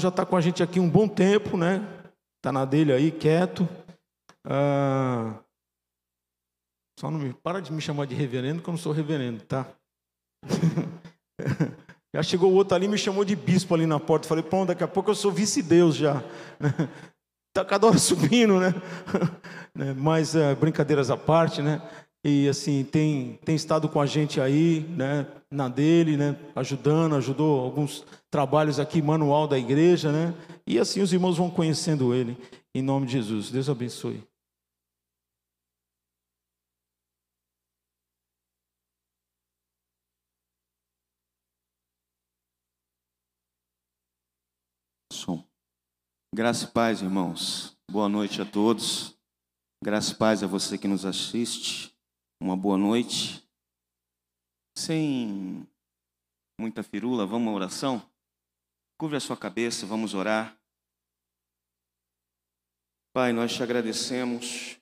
já está com a gente aqui um bom tempo, né? Está na dele aí, quieto. Ah, só não me para de me chamar de reverendo, que eu não sou reverendo, tá? já chegou o outro ali me chamou de bispo ali na porta. Falei, pronto, daqui a pouco eu sou vice-deus já. Está cada hora subindo, né? né? Mas é, brincadeiras à parte, né? E assim, tem, tem estado com a gente aí, né? Na dele, né? Ajudando, ajudou alguns trabalhos aqui, manual da igreja, né? E assim os irmãos vão conhecendo ele. Em nome de Jesus. Deus abençoe. Som. Graça e paz, irmãos. Boa noite a todos. Graça e paz a você que nos assiste. Uma boa noite. Sem muita firula, vamos à oração? Curve a sua cabeça, vamos orar. Pai, nós te agradecemos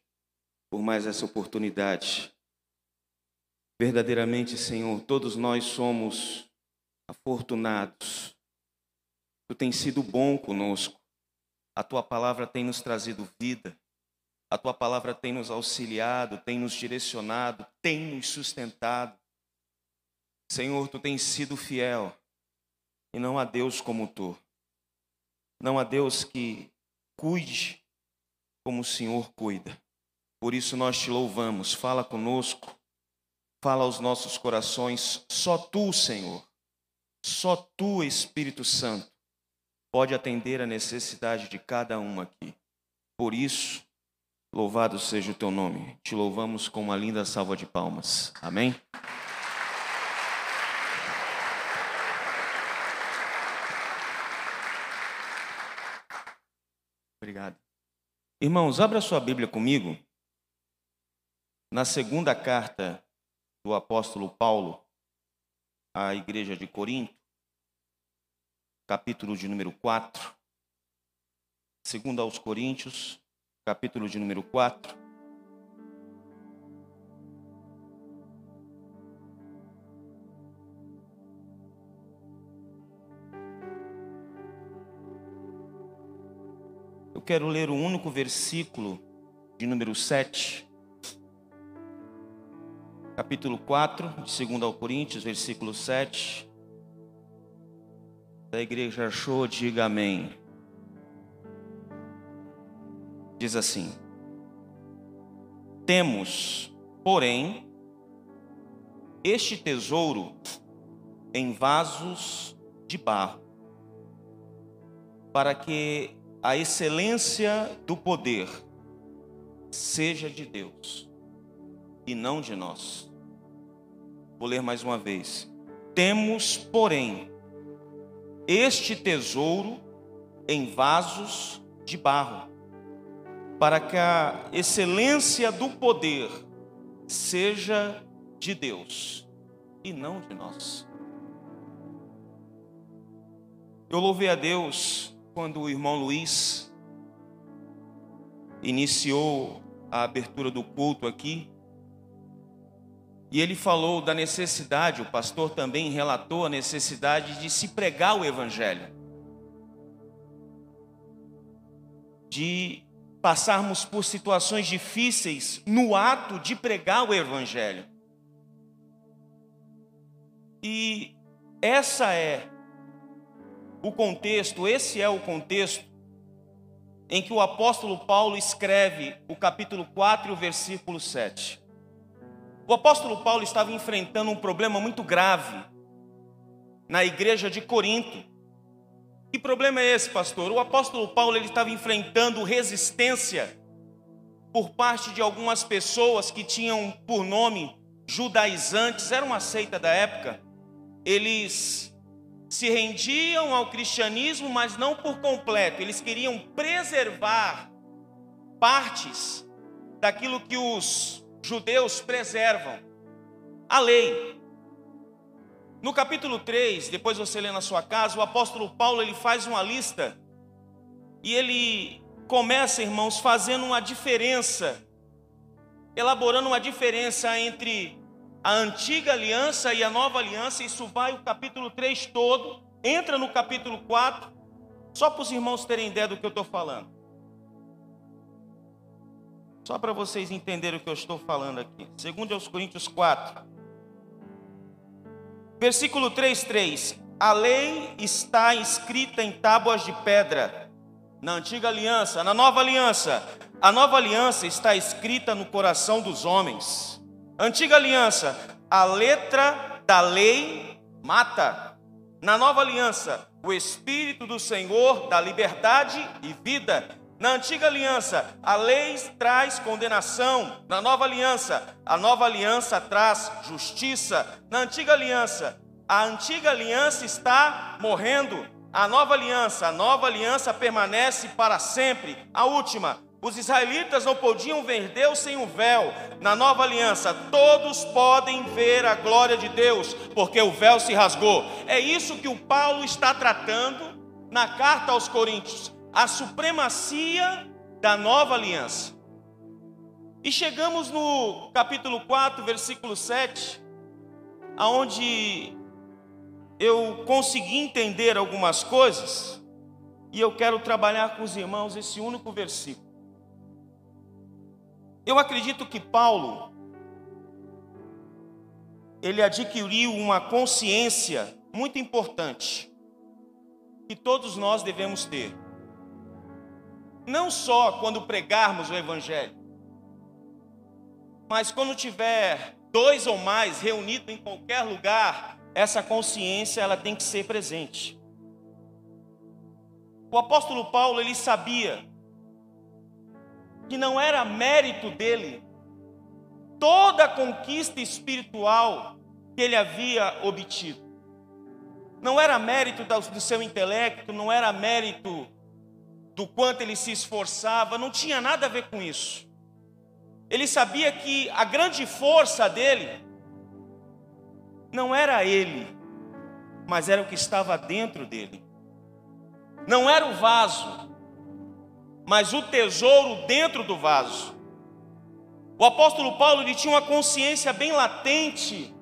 por mais essa oportunidade. Verdadeiramente, Senhor, todos nós somos afortunados. Tu tens sido bom conosco. A tua palavra tem nos trazido vida. A tua palavra tem nos auxiliado, tem nos direcionado, tem nos sustentado. Senhor, tu tens sido fiel. E não há Deus como tu. Não há Deus que cuide como o Senhor cuida. Por isso nós te louvamos. Fala conosco. Fala aos nossos corações. Só tu, Senhor. Só tu, Espírito Santo, pode atender a necessidade de cada um aqui. Por isso, louvado seja o teu nome. Te louvamos com uma linda salva de palmas. Amém. Obrigado. Irmãos, abra sua Bíblia comigo. Na segunda carta do apóstolo Paulo à igreja de Corinto, capítulo de número 4. Segundo aos Coríntios, capítulo de número 4. Eu quero ler o único versículo de número 7. Capítulo 4, de 2 ao Coríntios, versículo 7. Da igreja achou, diga amém. Diz assim: Temos, porém, este tesouro em vasos de barro, para que a excelência do poder seja de Deus e não de nós. Vou ler mais uma vez. Temos, porém, este tesouro em vasos de barro, para que a excelência do poder seja de Deus e não de nós. Eu louvei a Deus quando o irmão Luiz iniciou a abertura do culto aqui, e ele falou da necessidade, o pastor também relatou a necessidade de se pregar o Evangelho, de passarmos por situações difíceis no ato de pregar o Evangelho. E essa é o contexto, esse é o contexto em que o apóstolo Paulo escreve o capítulo 4 e o versículo 7. O apóstolo Paulo estava enfrentando um problema muito grave na igreja de Corinto. Que problema é esse, pastor? O apóstolo Paulo ele estava enfrentando resistência por parte de algumas pessoas que tinham por nome judaizantes, era uma seita da época. Eles se rendiam ao cristianismo, mas não por completo. Eles queriam preservar partes daquilo que os judeus preservam. A lei. No capítulo 3, depois você lê na sua casa, o apóstolo Paulo ele faz uma lista e ele começa, irmãos, fazendo uma diferença, elaborando uma diferença entre a antiga aliança e a nova aliança, isso vai o capítulo 3 todo, entra no capítulo 4, Só para os irmãos terem ideia do que eu estou falando. Só para vocês entenderem o que eu estou falando aqui. Segundo aos Coríntios 4. Versículo 3, 3. A lei está escrita em tábuas de pedra. Na antiga aliança, na nova aliança. A nova aliança está escrita no coração dos homens. Antiga aliança, a letra da lei mata. Na nova aliança, o Espírito do Senhor dá liberdade e vida. Na antiga aliança, a lei traz condenação. Na nova aliança, a nova aliança traz justiça. Na antiga aliança, a antiga aliança está morrendo. A nova aliança, a nova aliança permanece para sempre. A última, os israelitas não podiam ver Deus sem o um véu. Na nova aliança, todos podem ver a glória de Deus, porque o véu se rasgou. É isso que o Paulo está tratando na carta aos Coríntios, a supremacia da nova aliança. E chegamos no capítulo 4, versículo 7, aonde eu consegui entender algumas coisas, e eu quero trabalhar com os irmãos esse único versículo. Eu acredito que Paulo ele adquiriu uma consciência muito importante que todos nós devemos ter. Não só quando pregarmos o evangelho, mas quando tiver dois ou mais reunidos em qualquer lugar, essa consciência ela tem que ser presente. O apóstolo Paulo ele sabia que não era mérito dele toda a conquista espiritual que ele havia obtido. Não era mérito do seu intelecto, não era mérito do quanto ele se esforçava, não tinha nada a ver com isso. Ele sabia que a grande força dele não era ele, mas era o que estava dentro dele. Não era o vaso, mas o tesouro dentro do vaso. O apóstolo Paulo ele tinha uma consciência bem latente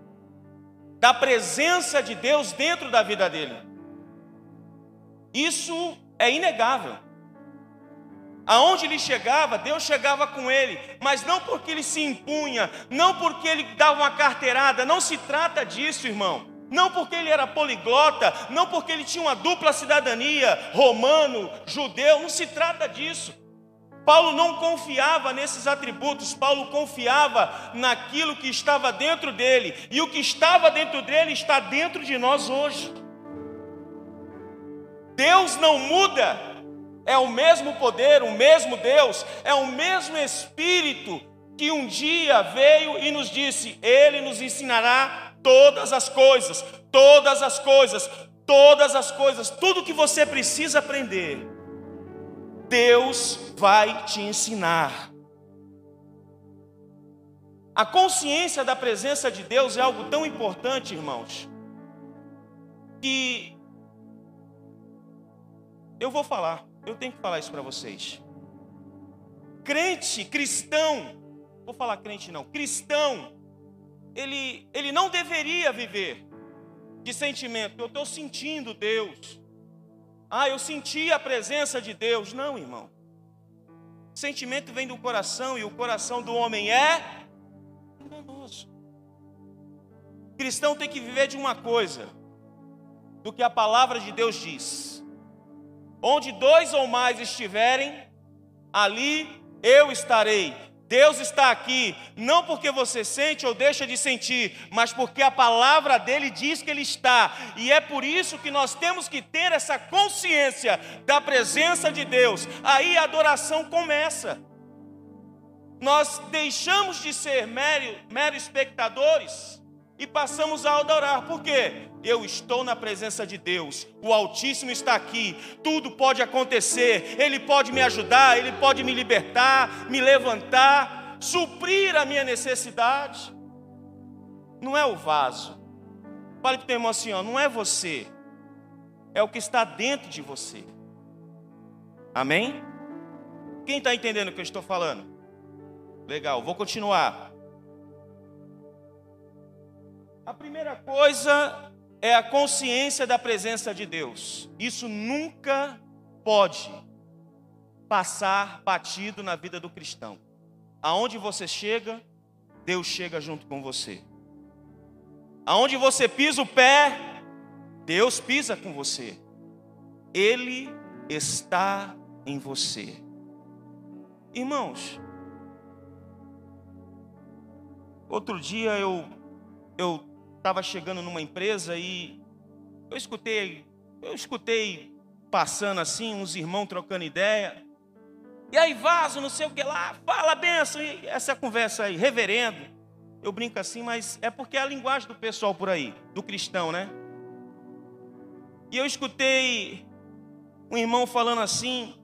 da presença de Deus dentro da vida dele. Isso é inegável. Aonde ele chegava, Deus chegava com ele, mas não porque ele se impunha, não porque ele dava uma carteirada, não se trata disso, irmão não porque ele era poliglota, não porque ele tinha uma dupla cidadania, romano, judeu, não se trata disso. Paulo não confiava nesses atributos, Paulo confiava naquilo que estava dentro dele, e o que estava dentro dele está dentro de nós hoje. Deus não muda, é o mesmo poder, o mesmo Deus, é o mesmo Espírito que um dia veio e nos disse: Ele nos ensinará todas as coisas, todas as coisas, todas as coisas, tudo que você precisa aprender, Deus vai te ensinar. A consciência da presença de Deus é algo tão importante, irmãos, que eu vou falar, eu tenho que falar isso para vocês. Crente, cristão, vou falar crente não, cristão, ele, ele não deveria viver de sentimento. Eu estou sentindo Deus. Ah, eu senti a presença de Deus. Não, irmão. Sentimento vem do coração e o coração do homem é enganoso. Cristão tem que viver de uma coisa, do que a palavra de Deus diz. Onde dois ou mais estiverem, ali eu estarei. Deus está aqui não porque você sente ou deixa de sentir, mas porque a palavra dele diz que ele está. E é por isso que nós temos que ter essa consciência da presença de Deus. Aí a adoração começa. Nós deixamos de ser mero, mero espectadores e passamos a adorar. Por quê? Eu estou na presença de Deus, o Altíssimo está aqui, tudo pode acontecer, Ele pode me ajudar, Ele pode me libertar, me levantar, suprir a minha necessidade. Não é o vaso. Fale para o teu irmão assim: ó, não é você, é o que está dentro de você. Amém? Quem está entendendo o que eu estou falando? Legal, vou continuar. A primeira coisa é a consciência da presença de Deus. Isso nunca pode passar batido na vida do cristão. Aonde você chega, Deus chega junto com você. Aonde você pisa o pé, Deus pisa com você. Ele está em você. Irmãos, outro dia eu eu estava chegando numa empresa e eu escutei eu escutei passando assim uns irmãos trocando ideia. E aí vaso, não sei o que lá, fala benção, e essa conversa aí, reverendo. Eu brinco assim, mas é porque é a linguagem do pessoal por aí, do cristão, né? E eu escutei um irmão falando assim: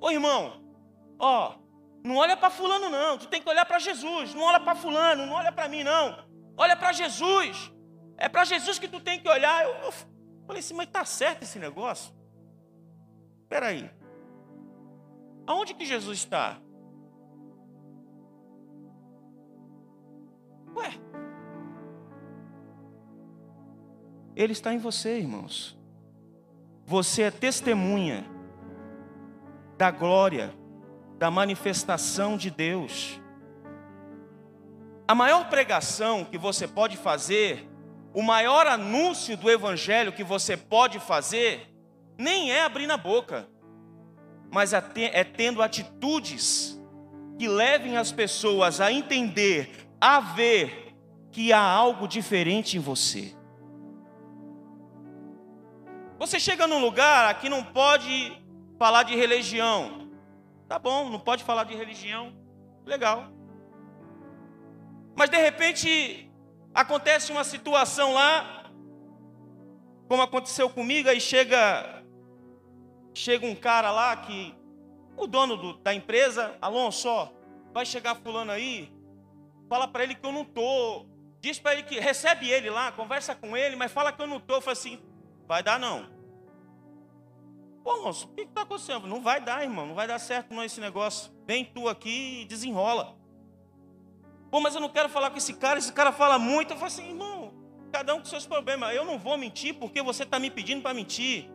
Ô irmão, ó, não olha para Fulano, não, tu tem que olhar para Jesus, não olha para Fulano, não olha para mim, não, olha para Jesus, é para Jesus que tu tem que olhar. Eu, eu falei assim, mas tá certo esse negócio? Espera aí, aonde que Jesus está? Ué, Ele está em você, irmãos. Você é testemunha da glória, da manifestação de Deus. A maior pregação que você pode fazer, o maior anúncio do Evangelho que você pode fazer, nem é abrir na boca, mas é, é tendo atitudes que levem as pessoas a entender, a ver que há algo diferente em você. Você chega num lugar aqui não pode falar de religião. Tá bom, não pode falar de religião. Legal. Mas de repente acontece uma situação lá, como aconteceu comigo, aí chega chega um cara lá que o dono do, da empresa, Alonso, ó, vai chegar fulano aí, fala para ele que eu não tô, diz para ele que recebe ele lá, conversa com ele, mas fala que eu não tô, eu falo assim, Vai dar não. Pô, Alonso, o que está acontecendo? Não vai dar, irmão. Não vai dar certo não esse negócio. Vem tu aqui e desenrola. Pô, mas eu não quero falar com esse cara. Esse cara fala muito. Eu falo assim, irmão, cada um com seus problemas. Eu não vou mentir porque você está me pedindo para mentir.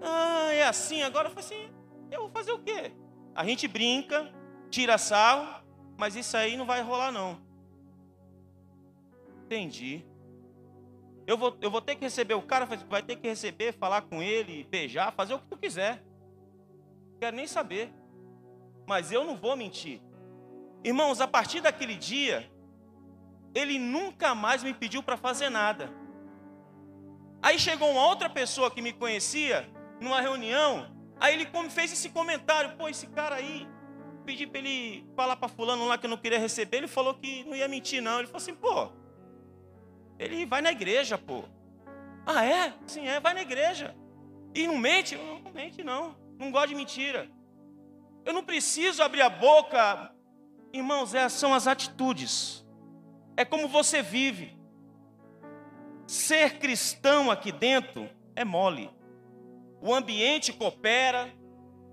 Ah, é assim. Agora eu falo assim, eu vou fazer o quê? A gente brinca, tira sarro, mas isso aí não vai rolar não. Entendi. Eu vou, eu vou ter que receber o cara, vai ter que receber, falar com ele, beijar, fazer o que tu quiser. Não quero nem saber. Mas eu não vou mentir. Irmãos, a partir daquele dia, ele nunca mais me pediu para fazer nada. Aí chegou uma outra pessoa que me conhecia, numa reunião, aí ele fez esse comentário, pô, esse cara aí, pedi para ele falar para fulano lá que eu não queria receber, ele falou que não ia mentir não. Ele falou assim, pô, ele vai na igreja, pô. Ah, é? Sim, é, vai na igreja. E não mente? Não, não mente, não. Não gosta de mentira. Eu não preciso abrir a boca. Irmãos, essas são as atitudes. É como você vive. Ser cristão aqui dentro é mole. O ambiente coopera,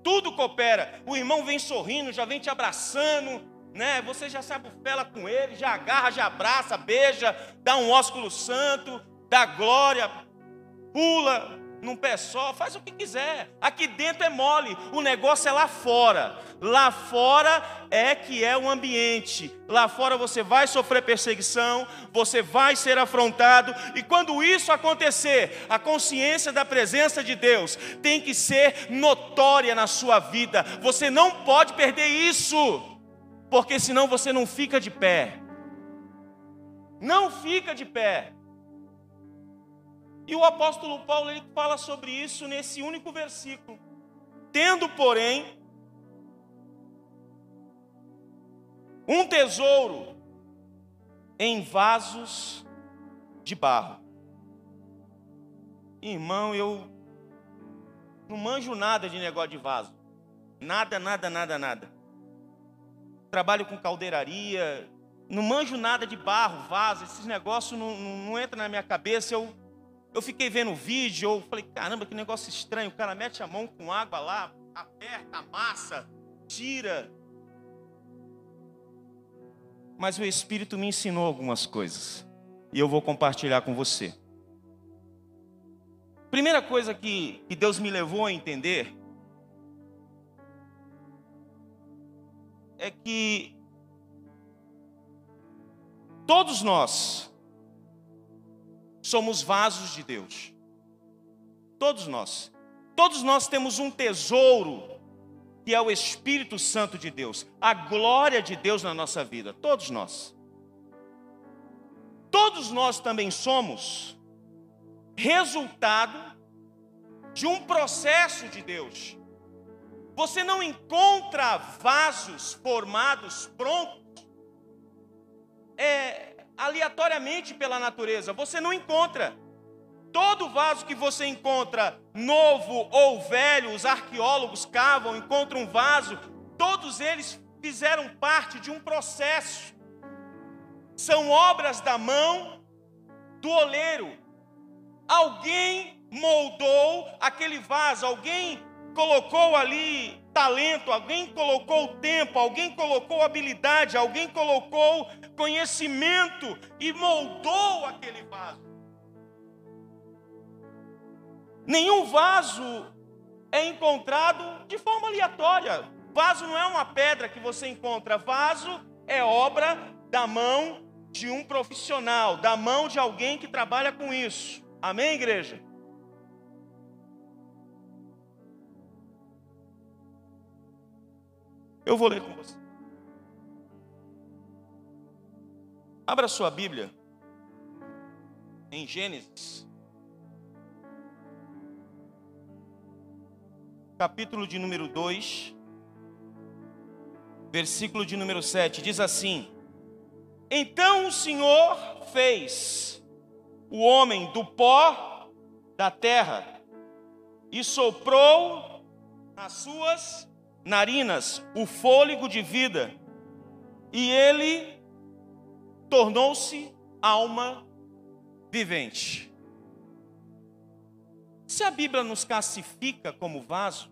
tudo coopera. O irmão vem sorrindo, já vem te abraçando, né? Você já sabe fela com ele, já agarra, já abraça, beija, dá um ósculo santo, dá glória, pula num pé só, faz o que quiser. Aqui dentro é mole, o negócio é lá fora. Lá fora é que é o ambiente. Lá fora você vai sofrer perseguição, você vai ser afrontado, e quando isso acontecer, a consciência da presença de Deus tem que ser notória na sua vida. Você não pode perder isso porque senão você não fica de pé. Não fica de pé. E o apóstolo Paulo ele fala sobre isso nesse único versículo. Tendo, porém, um tesouro em vasos de barro. Irmão, eu não manjo nada de negócio de vaso. Nada, nada, nada, nada trabalho com caldeiraria, não manjo nada de barro, vaso, esses negócios não, não, não entram na minha cabeça. Eu, eu fiquei vendo o vídeo, eu falei, caramba, que negócio estranho. O cara mete a mão com água lá, aperta, amassa, tira. Mas o Espírito me ensinou algumas coisas. E eu vou compartilhar com você. Primeira coisa que, que Deus me levou a entender é que todos nós somos vasos de Deus. Todos nós. Todos nós temos um tesouro que é o Espírito Santo de Deus, a glória de Deus na nossa vida. Todos nós. Todos nós também somos resultado de um processo de Deus. Você não encontra vasos formados prontos é, aleatoriamente pela natureza. Você não encontra. Todo vaso que você encontra, novo ou velho, os arqueólogos cavam, encontram um vaso, todos eles fizeram parte de um processo. São obras da mão do oleiro. Alguém moldou aquele vaso, alguém colocou ali talento, alguém colocou tempo, alguém colocou habilidade, alguém colocou conhecimento e moldou aquele vaso. Nenhum vaso é encontrado de forma aleatória. Vaso não é uma pedra que você encontra, vaso é obra da mão de um profissional, da mão de alguém que trabalha com isso. Amém, igreja? Eu vou ler com você. Abra sua Bíblia em Gênesis, capítulo de número 2, versículo de número 7, diz assim: Então o Senhor fez o homem do pó da terra e soprou nas suas narinas o fôlego de vida, e ele tornou-se alma vivente. Se a Bíblia nos classifica como vaso,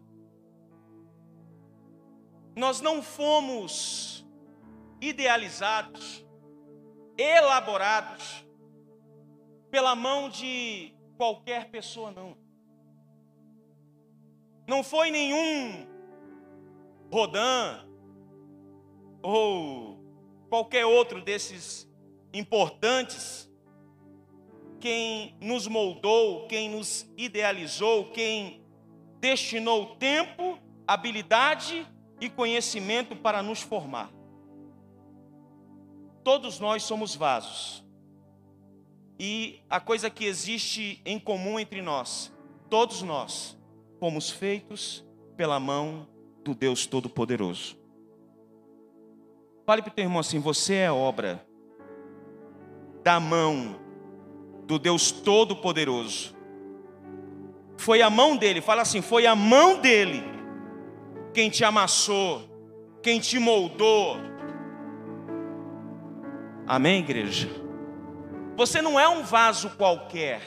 nós não fomos idealizados, elaborados pela mão de qualquer pessoa, não. Não foi nenhum Rodin ou qualquer outro desses importantes, quem nos moldou, quem nos idealizou, quem destinou tempo, habilidade e conhecimento para nos formar. Todos nós somos vasos. E a coisa que existe em comum entre nós, todos nós fomos feitos pela mão do Deus Todo-Poderoso. Fale para o teu irmão assim: você é obra da mão do Deus Todo-Poderoso. Foi a mão dele, fala assim: foi a mão dele quem te amassou, quem te moldou. Amém, igreja? Você não é um vaso qualquer.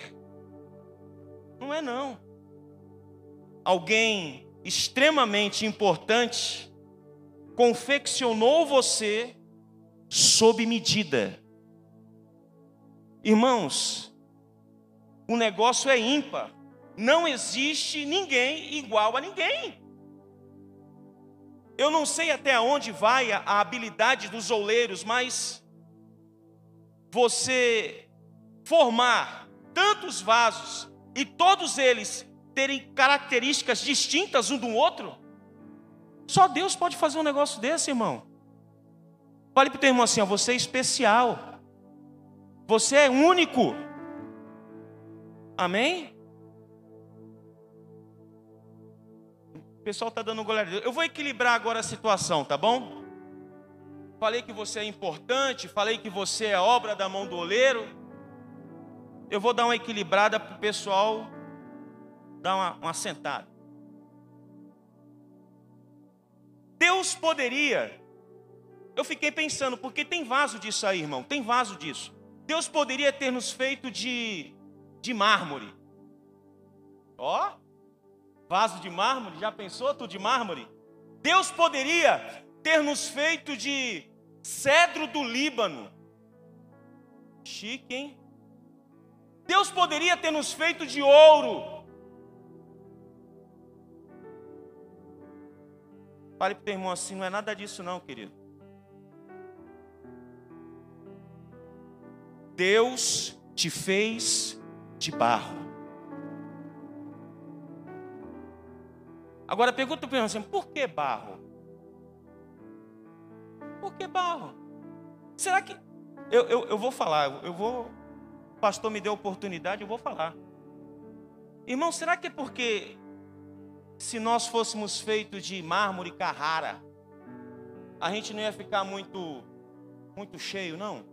Não é, não. Alguém extremamente importante, confeccionou você sob medida. Irmãos, o negócio é ímpar. Não existe ninguém igual a ninguém. Eu não sei até onde vai a, habilidade dos oleiros, mas você formar tantos vasos e todos eles terem características distintas um do outro? Só Deus pode fazer um negócio desse, irmão. Fale para o teu irmão assim: ó, você é especial, você é único. Amém? O pessoal está dando glória a Eu vou equilibrar agora a situação, tá bom? Falei que você é importante, falei que você é obra da mão do oleiro. Eu vou dar uma equilibrada para o pessoal dar uma, uma sentada. Deus poderia, eu fiquei pensando, porque tem vaso disso aí, irmão, tem vaso disso. Deus poderia ter nos feito de, de mármore. Ó, vaso de mármore, já pensou tu de mármore? Deus poderia ter nos feito de cedro do Líbano. Chique, hein? Deus poderia ter nos feito de ouro. Fale para o teu irmão assim: não é nada disso, não, querido. Deus te fez de barro. Agora pergunta para o assim, por que barro? Por que barro? Será que. Eu, eu, eu vou falar, eu vou. O pastor me deu a oportunidade, eu vou falar. Irmão, será que é porque se nós fôssemos feitos de mármore Carrara, a gente não ia ficar muito muito cheio, não?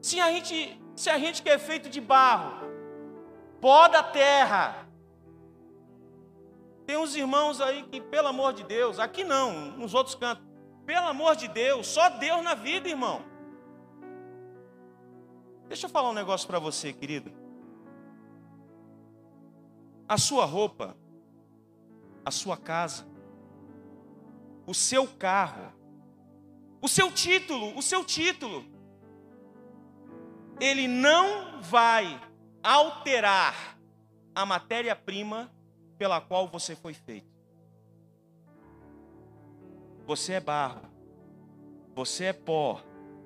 Se a gente, se a gente que é feito de barro, pó da terra, tem uns irmãos aí que, pelo amor de Deus, aqui não, nos outros cantos, pelo amor de Deus, só Deus na vida, irmão. Deixa eu falar um negócio para você, querido. A sua roupa, a sua casa, o seu carro, o seu título, o seu título, ele não vai alterar a matéria-prima pela qual você foi feito. Você é barro, você é pó,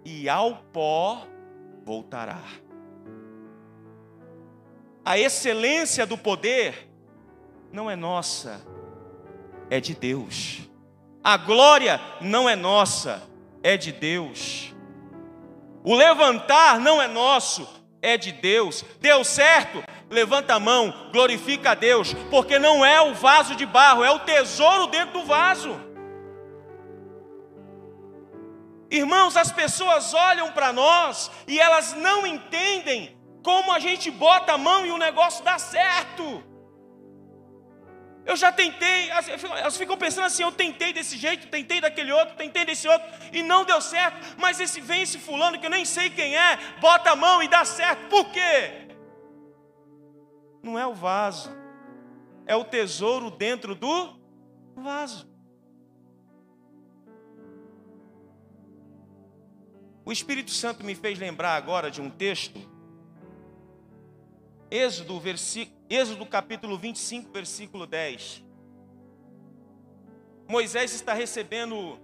e ao pó voltará. A excelência do poder não é nossa, é de Deus. A glória não é nossa, é de Deus. O levantar não é nosso, é de Deus. Deu certo? Levanta a mão, glorifica a Deus, porque não é o vaso de barro, é o tesouro dentro do vaso. Irmãos, as pessoas olham para nós e elas não entendem como a gente bota a mão e o negócio dá certo. Eu já tentei, elas ficam pensando assim: eu tentei desse jeito, tentei daquele outro, tentei desse outro e não deu certo. Mas esse vem esse fulano que eu nem sei quem é, bota a mão e dá certo. Por quê? Não é o vaso, é o tesouro dentro do vaso. O Espírito Santo me fez lembrar agora de um texto, Êxodo, Êxodo capítulo 25, versículo 10. Moisés está recebendo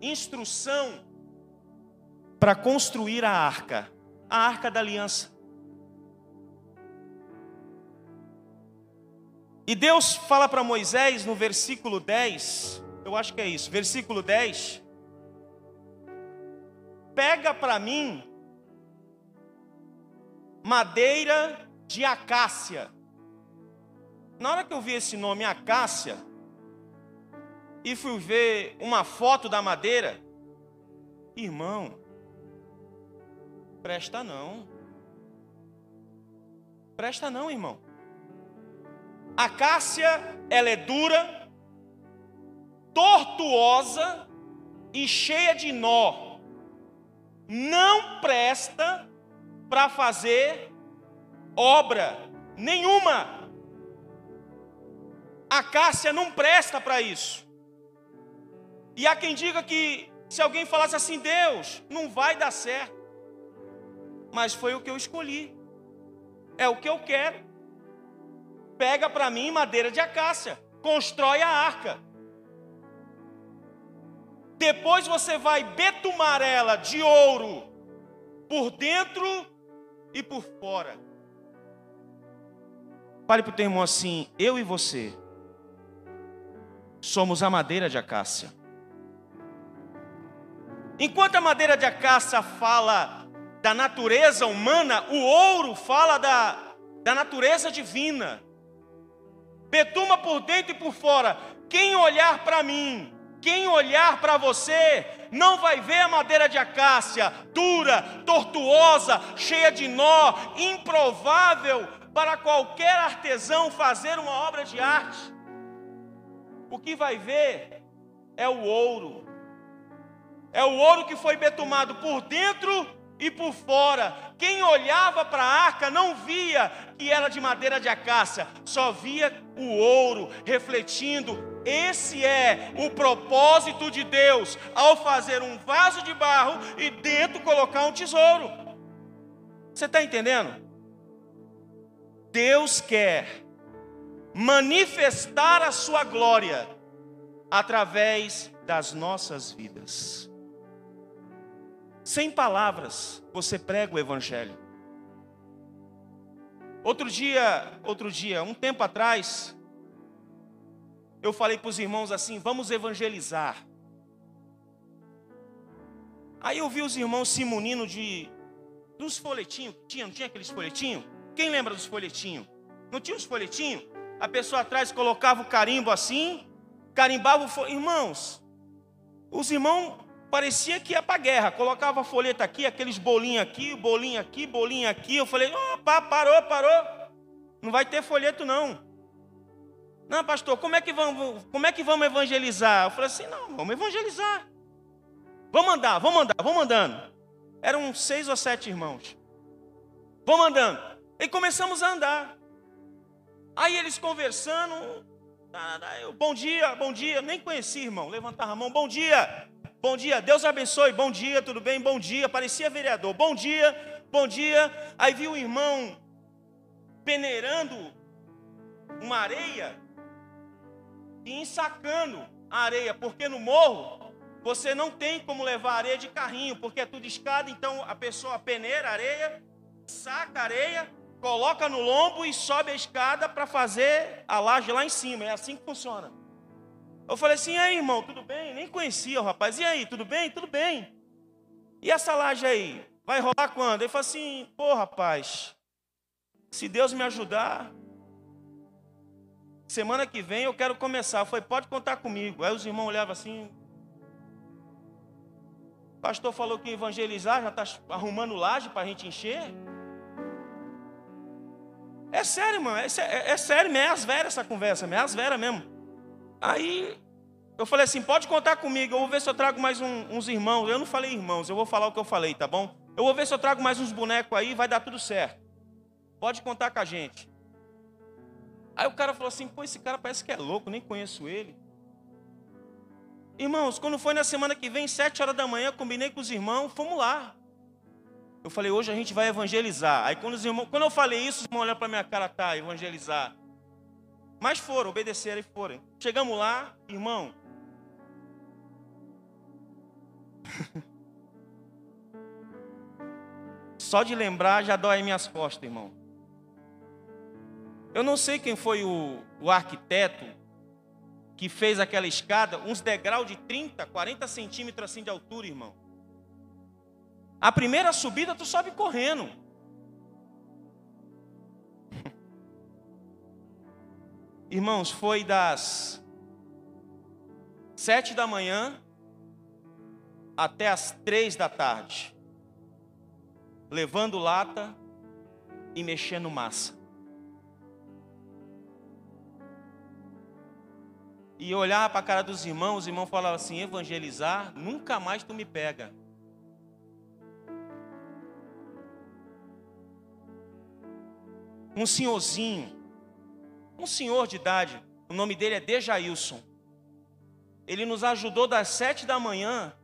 instrução para construir a arca, a arca da aliança. E Deus fala para Moisés no versículo 10, eu acho que é isso, versículo 10, pega para mim madeira de acácia. Na hora que eu vi esse nome acácia e fui ver uma foto da madeira, irmão, presta não. Presta não, irmão. A cássia, ela é dura, tortuosa e cheia de nó não presta para fazer obra nenhuma. A Cássia não presta para isso. E há quem diga que se alguém falasse assim, Deus, não vai dar certo. Mas foi o que eu escolhi. É o que eu quero. Pega para mim madeira de acácia, constrói a arca. Depois você vai betumar ela de ouro por dentro e por fora. Pare para o teu irmão assim: eu e você somos a madeira de acácia. Enquanto a madeira de acácia fala da natureza humana, o ouro fala da, da natureza divina. Betuma por dentro e por fora. Quem olhar para mim quem olhar para você não vai ver a madeira de acácia dura, tortuosa, cheia de nó, improvável para qualquer artesão fazer uma obra de arte. O que vai ver é o ouro. É o ouro que foi betumado por dentro e por fora. Quem olhava para a arca não via que era de madeira de acácia, só via o ouro refletindo. Esse é o propósito de Deus ao fazer um vaso de barro e dentro colocar um tesouro. Você está entendendo? Deus quer manifestar a sua glória através das nossas vidas. sem palavras, você prega o evangelho. Outro dia, outro dia, um tempo atrás, eu falei para os irmãos assim: vamos evangelizar. Aí eu vi os irmãos se munindo de dos folhetinhos, tinha, não tinha aqueles folhetinhos? Quem lembra dos folhetinhos? Não tinha os folhetinhos? A pessoa atrás colocava o carimbo assim, carimbava o folheto. Irmãos, os irmãos parecia que ia para a guerra, colocava a folheta aqui, aqueles bolinhos aqui, bolinho aqui, bolinho aqui. Eu falei, opa, parou, parou. Não vai ter folheto não. Não, pastor, como é que vamos, como é que vamos evangelizar? Eu falei assim, não, vamos evangelizar. Vamos andar, vamos andar, vamos andando. Eram seis ou sete irmãos. Vamos andando. E começamos a andar. Aí eles conversando. Eu, bom dia, bom dia. Nem conheci, irmão. Levantava a mão. Bom dia. Bom dia. Deus abençoe. Bom dia, tudo bem? Bom dia. Parecia vereador. Bom dia, bom dia. Aí viu o irmão peneirando uma areia e ensacando a areia, porque no morro você não tem como levar areia de carrinho, porque é tudo escada, então a pessoa peneira a areia, saca a areia, coloca no lombo e sobe a escada para fazer a laje lá em cima. É assim que funciona. Eu falei assim, e aí, irmão, tudo bem? Nem conhecia o rapaz. E aí, tudo bem? Tudo bem. E essa laje aí? Vai rolar quando? Ele falou assim, pô, rapaz, se Deus me ajudar, semana que vem eu quero começar. Falei, pode contar comigo. Aí os irmãos olhavam assim, o pastor falou que evangelizar já está arrumando laje para a gente encher. É sério, mano. É, é, é sério, é as veras essa conversa, é as veras mesmo. Aí eu falei assim: pode contar comigo, eu vou ver se eu trago mais um, uns irmãos. Eu não falei irmãos, eu vou falar o que eu falei, tá bom? Eu vou ver se eu trago mais uns bonecos aí, vai dar tudo certo. Pode contar com a gente. Aí o cara falou assim: pô, esse cara parece que é louco, nem conheço ele. Irmãos, quando foi na semana que vem, sete horas da manhã, combinei com os irmãos, fomos lá. Eu falei, hoje a gente vai evangelizar. Aí quando os irmãos, quando eu falei isso, os irmãos olharam para minha cara, tá, evangelizar. Mas foram, obedeceram e foram. Chegamos lá, irmão. Só de lembrar já dói minhas costas, irmão. Eu não sei quem foi o, o arquiteto que fez aquela escada, uns degraus de 30, 40 centímetros assim de altura, irmão. A primeira subida tu sobe correndo. Irmãos, foi das sete da manhã até as três da tarde, levando lata e mexendo massa. E eu olhava para a cara dos irmãos, os irmãos falavam assim: evangelizar, nunca mais tu me pega. Um senhorzinho, um senhor de idade, o nome dele é Dejailson. Ele nos ajudou das sete da manhã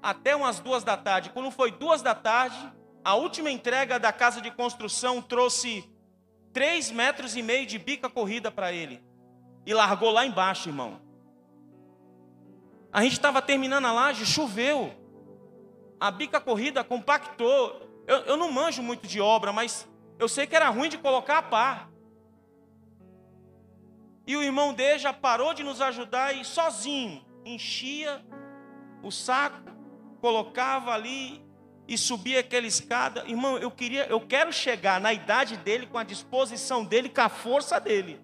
até umas duas da tarde. Quando foi duas da tarde, a última entrega da casa de construção trouxe três metros e meio de bica corrida para ele e largou lá embaixo, irmão. A gente estava terminando a laje, choveu. A bica corrida compactou. Eu, eu não manjo muito de obra, mas eu sei que era ruim de colocar a pá. E o irmão dele já parou de nos ajudar e sozinho enchia o saco, colocava ali e subia aquela escada. Irmão, eu queria, eu quero chegar na idade dele com a disposição dele, com a força dele.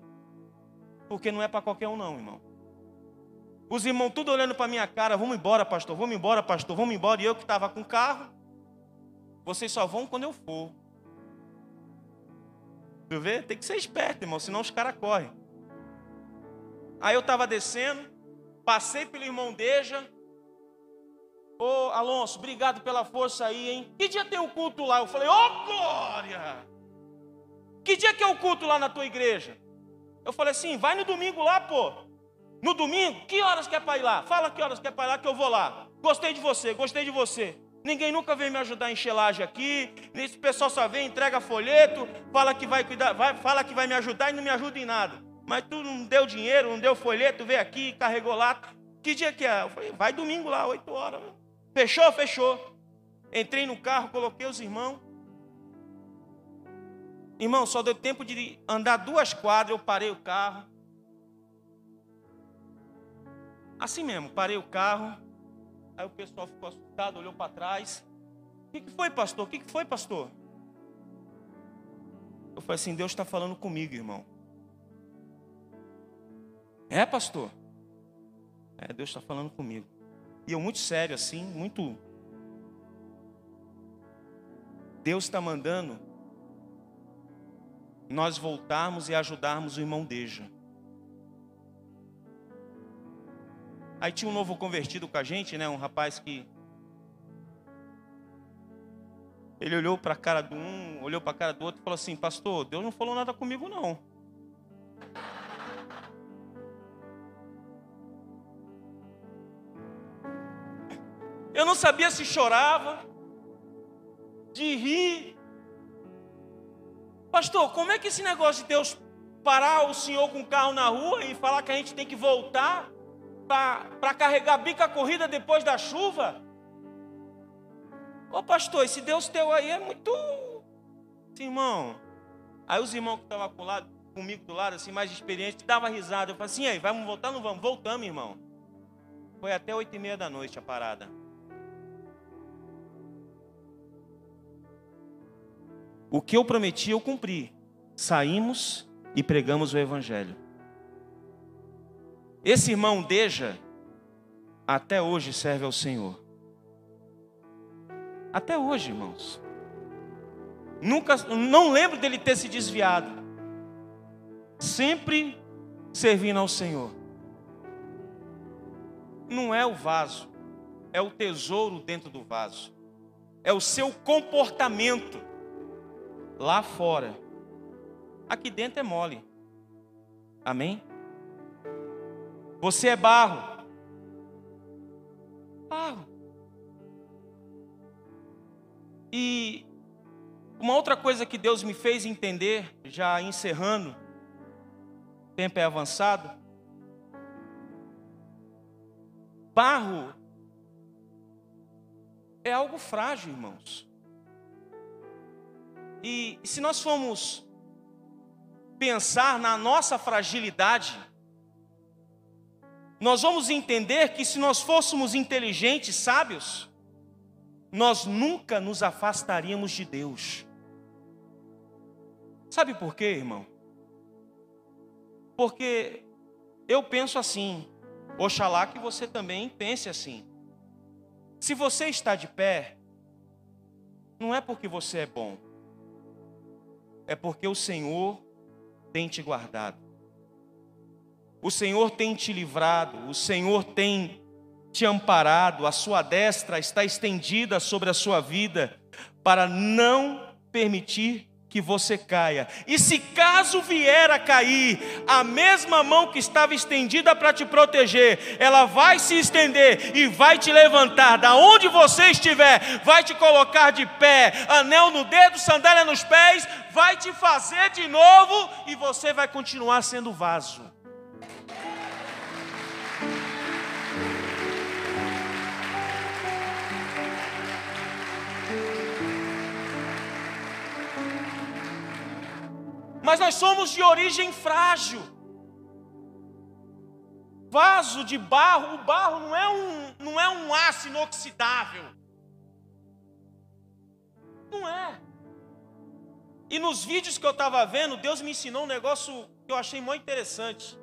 Porque não é para qualquer um, não, irmão. Os irmãos tudo olhando para minha cara, vamos embora, pastor, vamos embora, pastor, vamos embora. E eu que estava com carro, vocês só vão quando eu for. Viu ver? Tem que ser esperto, irmão, senão os caras correm. Aí eu estava descendo, passei pelo irmão Deja. Ô Alonso, obrigado pela força aí, hein? Que dia tem o culto lá? Eu falei, ô oh, glória! Que dia que é o culto lá na tua igreja? Eu falei assim: vai no domingo lá, pô. No domingo, que horas quer para ir lá? Fala que horas quer para ir lá que eu vou lá. Gostei de você, gostei de você. Ninguém nunca veio me ajudar em encher aqui. Esse pessoal só vem, entrega folheto, fala que vai cuidar, vai, fala que vai me ajudar e não me ajuda em nada. Mas tu não deu dinheiro, não deu folheto, veio aqui, carregou lá. Que dia que é? Eu falei, vai domingo lá, 8 horas. Fechou? Fechou. Entrei no carro, coloquei os irmãos. Irmão, só deu tempo de andar duas quadras, eu parei o carro. Assim mesmo, parei o carro. Aí o pessoal ficou assustado, olhou para trás. O que, que foi, pastor? O que, que foi, pastor? Eu falei assim: Deus está falando comigo, irmão. É, pastor? É, Deus está falando comigo. E eu, muito sério assim, muito. Deus está mandando nós voltarmos e ajudarmos o irmão Deja. Aí tinha um novo convertido com a gente, né? Um rapaz que. Ele olhou para a cara do um, olhou para a cara do outro e falou assim: Pastor, Deus não falou nada comigo, não. Eu não sabia se chorava, de rir. Pastor, como é que esse negócio de Deus parar o senhor com o carro na rua e falar que a gente tem que voltar para carregar bica corrida depois da chuva? Ô pastor, esse Deus teu aí é muito. Sim, irmão. Aí os irmãos que estavam comigo do lado, assim, mais experientes, davam risada. Eu falei assim, aí, vamos voltar? Não vamos? Voltamos, irmão. Foi até oito e meia da noite a parada. O que eu prometi, eu cumpri. Saímos e pregamos o Evangelho. Esse irmão Deja, até hoje serve ao Senhor. Até hoje, irmãos. Nunca, não lembro dele ter se desviado. Sempre servindo ao Senhor. Não é o vaso, é o tesouro dentro do vaso. É o seu comportamento lá fora. Aqui dentro é mole. Amém? Você é barro. Barro. E uma outra coisa que Deus me fez entender, já encerrando, o tempo é avançado. Barro é algo frágil, irmãos. E se nós formos pensar na nossa fragilidade, nós vamos entender que se nós fôssemos inteligentes, sábios, nós nunca nos afastaríamos de Deus. Sabe por quê, irmão? Porque eu penso assim, oxalá que você também pense assim. Se você está de pé, não é porque você é bom, é porque o Senhor tem te guardado. O Senhor tem te livrado, o Senhor tem te amparado, a sua destra está estendida sobre a sua vida para não permitir que você caia. E se caso vier a cair, a mesma mão que estava estendida para te proteger, ela vai se estender e vai te levantar da onde você estiver, vai te colocar de pé, anel no dedo, sandália nos pés, vai te fazer de novo e você vai continuar sendo vaso. Mas nós somos de origem frágil. Vaso de barro, o barro não é um, não é um aço inoxidável. Não é. E nos vídeos que eu estava vendo, Deus me ensinou um negócio que eu achei muito interessante.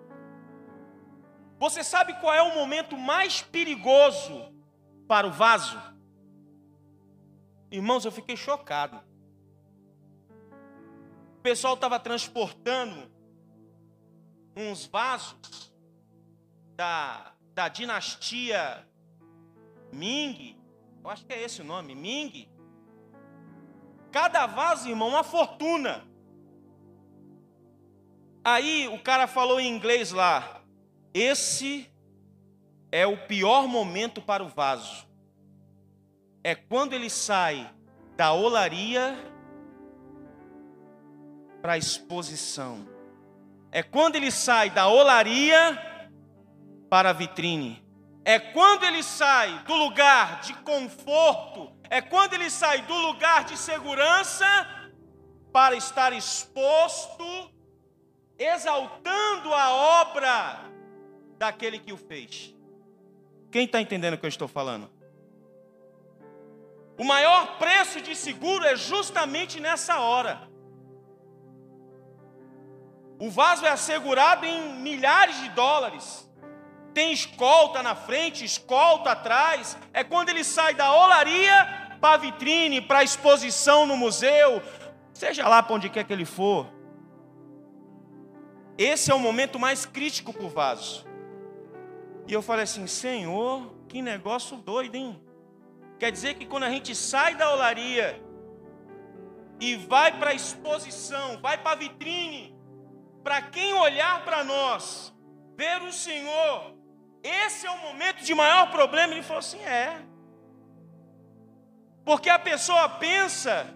Você sabe qual é o momento mais perigoso para o vaso? Irmãos, eu fiquei chocado pessoal estava transportando uns vasos da, da dinastia Ming, eu acho que é esse o nome, Ming. Cada vaso, irmão, uma fortuna. Aí o cara falou em inglês lá: esse é o pior momento para o vaso. É quando ele sai da olaria para a exposição. É quando ele sai da olaria para a vitrine. é quando ele sai do lugar de conforto, é quando ele sai do lugar de segurança para estar exposto, exaltando a obra daquele que o fez. Quem está entendendo o que eu estou falando? O maior preço de seguro é justamente nessa hora. O vaso é assegurado em milhares de dólares. Tem escolta na frente, escolta atrás. É quando ele sai da olaria para a vitrine, para a exposição no museu, seja lá para onde quer que ele for. Esse é o momento mais crítico para o vaso. E eu falei assim: Senhor, que negócio doido, hein? Quer dizer que quando a gente sai da olaria e vai para a exposição, vai para a vitrine, para quem olhar para nós, ver o Senhor, esse é o momento de maior problema. Ele falou assim: é. Porque a pessoa pensa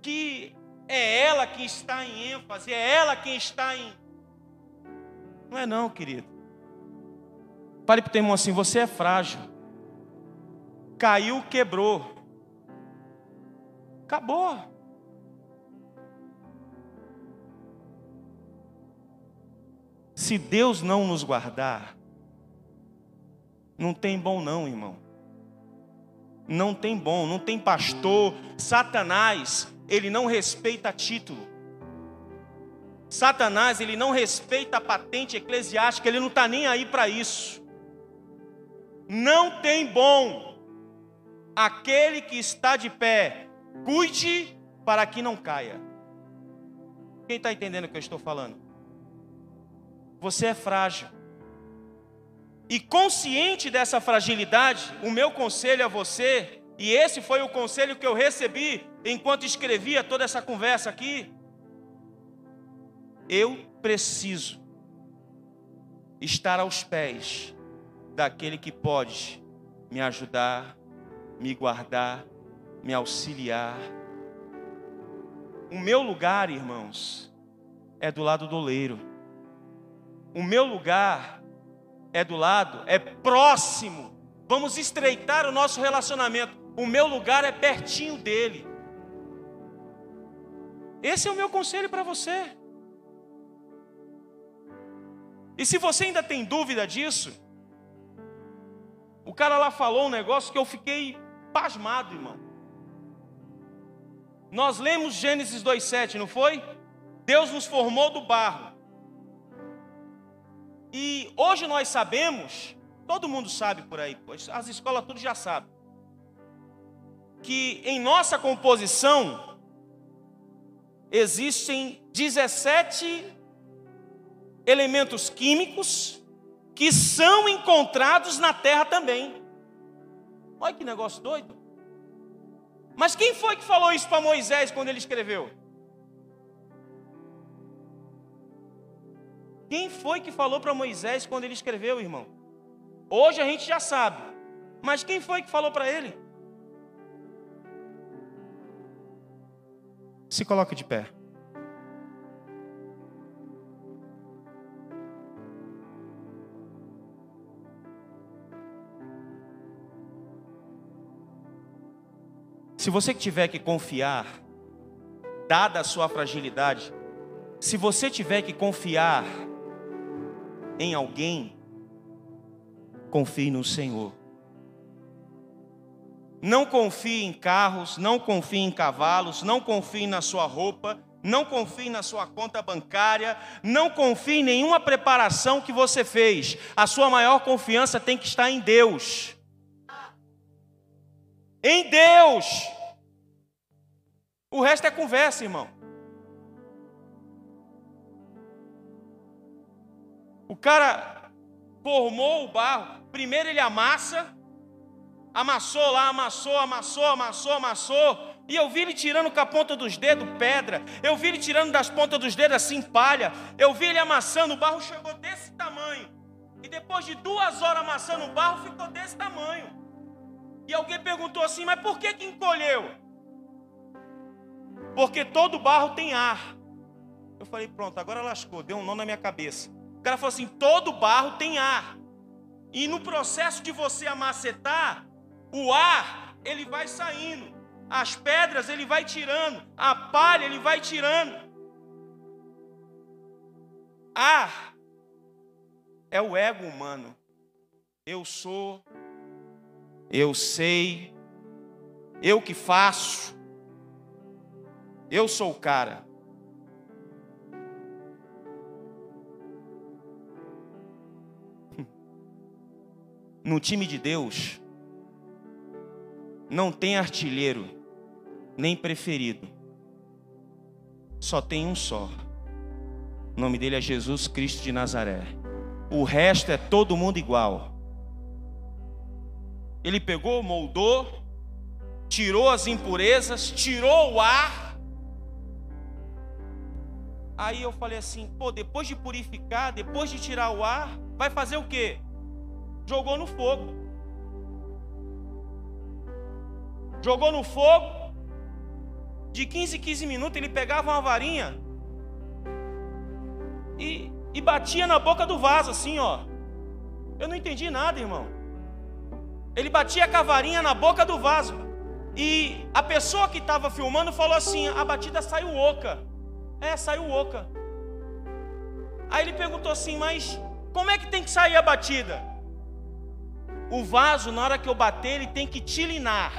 que é ela quem está em ênfase, é ela quem está em. Não é, não, querido. Fale para o irmão assim: você é frágil caiu, quebrou. Acabou. Se Deus não nos guardar, não tem bom não, irmão. Não tem bom, não tem pastor. Satanás, ele não respeita título. Satanás, ele não respeita a patente eclesiástica, ele não está nem aí para isso. Não tem bom aquele que está de pé, cuide para que não caia. Quem está entendendo o que eu estou falando? Você é frágil. E consciente dessa fragilidade, o meu conselho a você, e esse foi o conselho que eu recebi enquanto escrevia toda essa conversa aqui. Eu preciso estar aos pés daquele que pode me ajudar me guardar, me auxiliar. O meu lugar, irmãos, é do lado do oleiro. O meu lugar é do lado, é próximo. Vamos estreitar o nosso relacionamento. O meu lugar é pertinho dele. Esse é o meu conselho para você. E se você ainda tem dúvida disso, o cara lá falou um negócio que eu fiquei pasmado, irmão. Nós lemos Gênesis 2,7, não foi? Deus nos formou do barro. E hoje nós sabemos, todo mundo sabe por aí, as escolas tudo já sabem, que em nossa composição existem 17 elementos químicos que são encontrados na terra também. Olha que negócio doido. Mas quem foi que falou isso para Moisés quando ele escreveu? Quem foi que falou para Moisés quando ele escreveu, irmão? Hoje a gente já sabe. Mas quem foi que falou para ele? Se coloque de pé. Se você tiver que confiar, dada a sua fragilidade, se você tiver que confiar em alguém, confie no Senhor. Não confie em carros, não confie em cavalos, não confie na sua roupa, não confie na sua conta bancária, não confie em nenhuma preparação que você fez. A sua maior confiança tem que estar em Deus em Deus. O resto é conversa, irmão. O cara formou o barro. Primeiro ele amassa, amassou lá, amassou, amassou, amassou, amassou. E eu vi ele tirando com a ponta dos dedos pedra. Eu vi ele tirando das pontas dos dedos assim palha. Eu vi ele amassando. O barro chegou desse tamanho. E depois de duas horas amassando o barro, ficou desse tamanho. E alguém perguntou assim: mas por que, que encolheu? Porque todo barro tem ar. Eu falei: pronto, agora lascou, deu um nó na minha cabeça. O cara falou assim: todo barro tem ar. E no processo de você amacetar, o ar, ele vai saindo. As pedras ele vai tirando, a palha ele vai tirando. Ar é o ego humano. Eu sou, eu sei, eu que faço, eu sou o cara. No time de Deus, não tem artilheiro, nem preferido. Só tem um só. O nome dele é Jesus Cristo de Nazaré. O resto é todo mundo igual. Ele pegou, moldou, tirou as impurezas, tirou o ar. Aí eu falei assim: pô, depois de purificar, depois de tirar o ar, vai fazer o quê? Jogou no fogo. Jogou no fogo. De 15 em 15 minutos ele pegava uma varinha e, e batia na boca do vaso, assim, ó. Eu não entendi nada, irmão. Ele batia com a varinha na boca do vaso. E a pessoa que estava filmando falou assim: a batida saiu oca. É, saiu oca. Aí ele perguntou assim: mas como é que tem que sair a batida? O vaso, na hora que eu bater, ele tem que tilinar.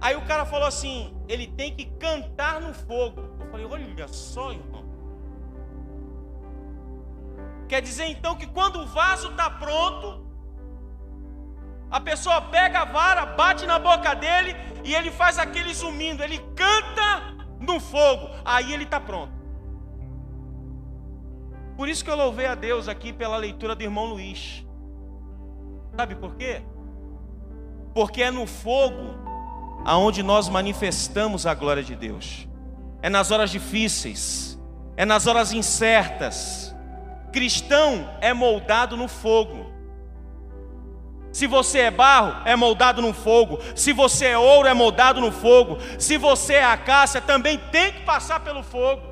Aí o cara falou assim: ele tem que cantar no fogo. Eu falei: olha só, irmão. Quer dizer então que quando o vaso está pronto, a pessoa pega a vara, bate na boca dele e ele faz aquele zumbindo, ele canta no fogo, aí ele está pronto. Por isso que eu louvei a Deus aqui pela leitura do irmão Luiz. Sabe por quê? Porque é no fogo aonde nós manifestamos a glória de Deus. É nas horas difíceis, é nas horas incertas. Cristão é moldado no fogo. Se você é barro, é moldado no fogo. Se você é ouro, é moldado no fogo. Se você é acácia, também tem que passar pelo fogo.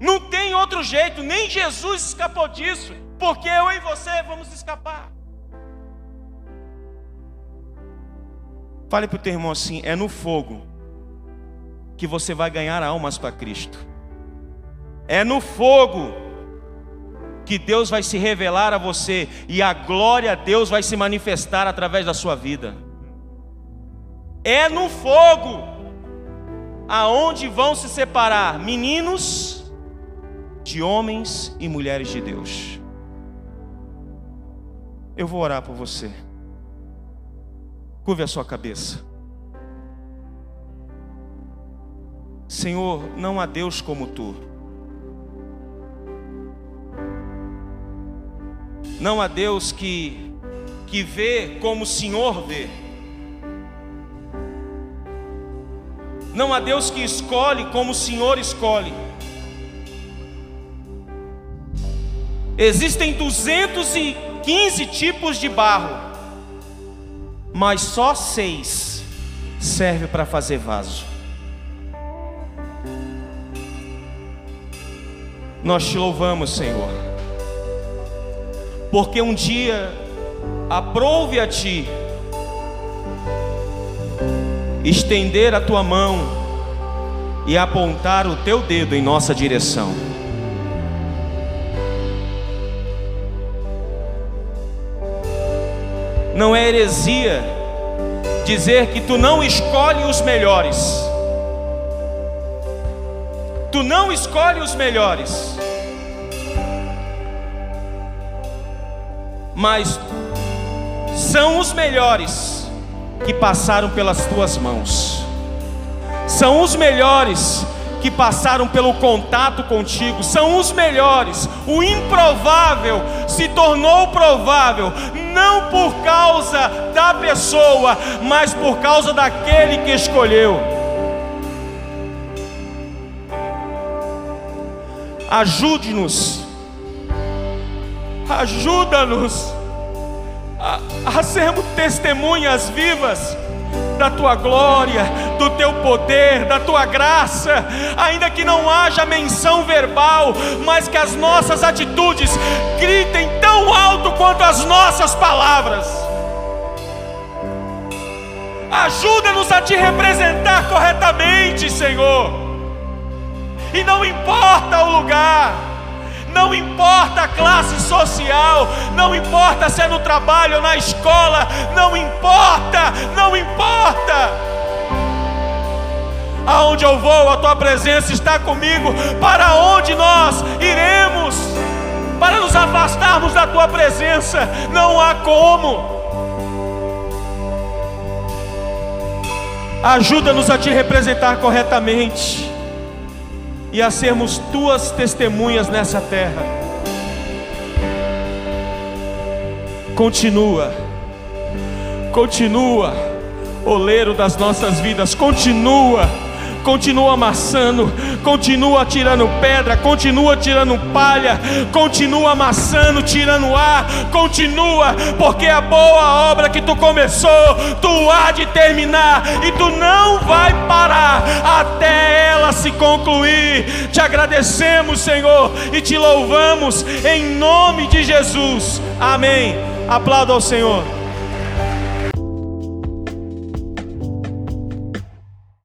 Não tem outro jeito, nem Jesus escapou disso, porque eu e você vamos escapar. Fale para o teu irmão assim: é no fogo que você vai ganhar almas para Cristo. É no fogo que Deus vai se revelar a você e a glória a Deus vai se manifestar através da sua vida. É no fogo aonde vão se separar meninos de homens e mulheres de Deus. Eu vou orar por você. Curve a sua cabeça. Senhor, não há Deus como tu. Não há Deus que que vê como o Senhor vê. Não há Deus que escolhe como o Senhor escolhe. Existem 215 tipos de barro mas só seis serve para fazer vaso. Nós te louvamos, Senhor, porque um dia aprove a Ti estender a Tua mão e apontar o Teu dedo em nossa direção. Não é heresia dizer que tu não escolhe os melhores. Tu não escolhe os melhores. Mas são os melhores que passaram pelas tuas mãos. São os melhores que passaram pelo contato contigo, são os melhores. O improvável se tornou provável, não por causa da pessoa, mas por causa daquele que escolheu. Ajude-nos, ajuda-nos a, a sermos testemunhas vivas da tua glória, do teu poder, da tua graça, ainda que não haja menção verbal, mas que as nossas atitudes gritem tão alto quanto as nossas palavras. Ajuda-nos a te representar corretamente, Senhor. E não importa o lugar, não importa a classe social, não importa se é no trabalho ou na escola, não importa, não importa. Aonde eu vou, a tua presença está comigo. Para onde nós iremos? Para nos afastarmos da tua presença, não há como. Ajuda-nos a te representar corretamente e a sermos tuas testemunhas nessa terra. Continua, continua, oleiro das nossas vidas, continua continua amassando, continua tirando pedra, continua tirando palha, continua amassando, tirando ar, continua, porque a boa obra que tu começou, tu há de terminar e tu não vai parar até ela se concluir. Te agradecemos, Senhor, e te louvamos em nome de Jesus. Amém. Aplauda ao Senhor.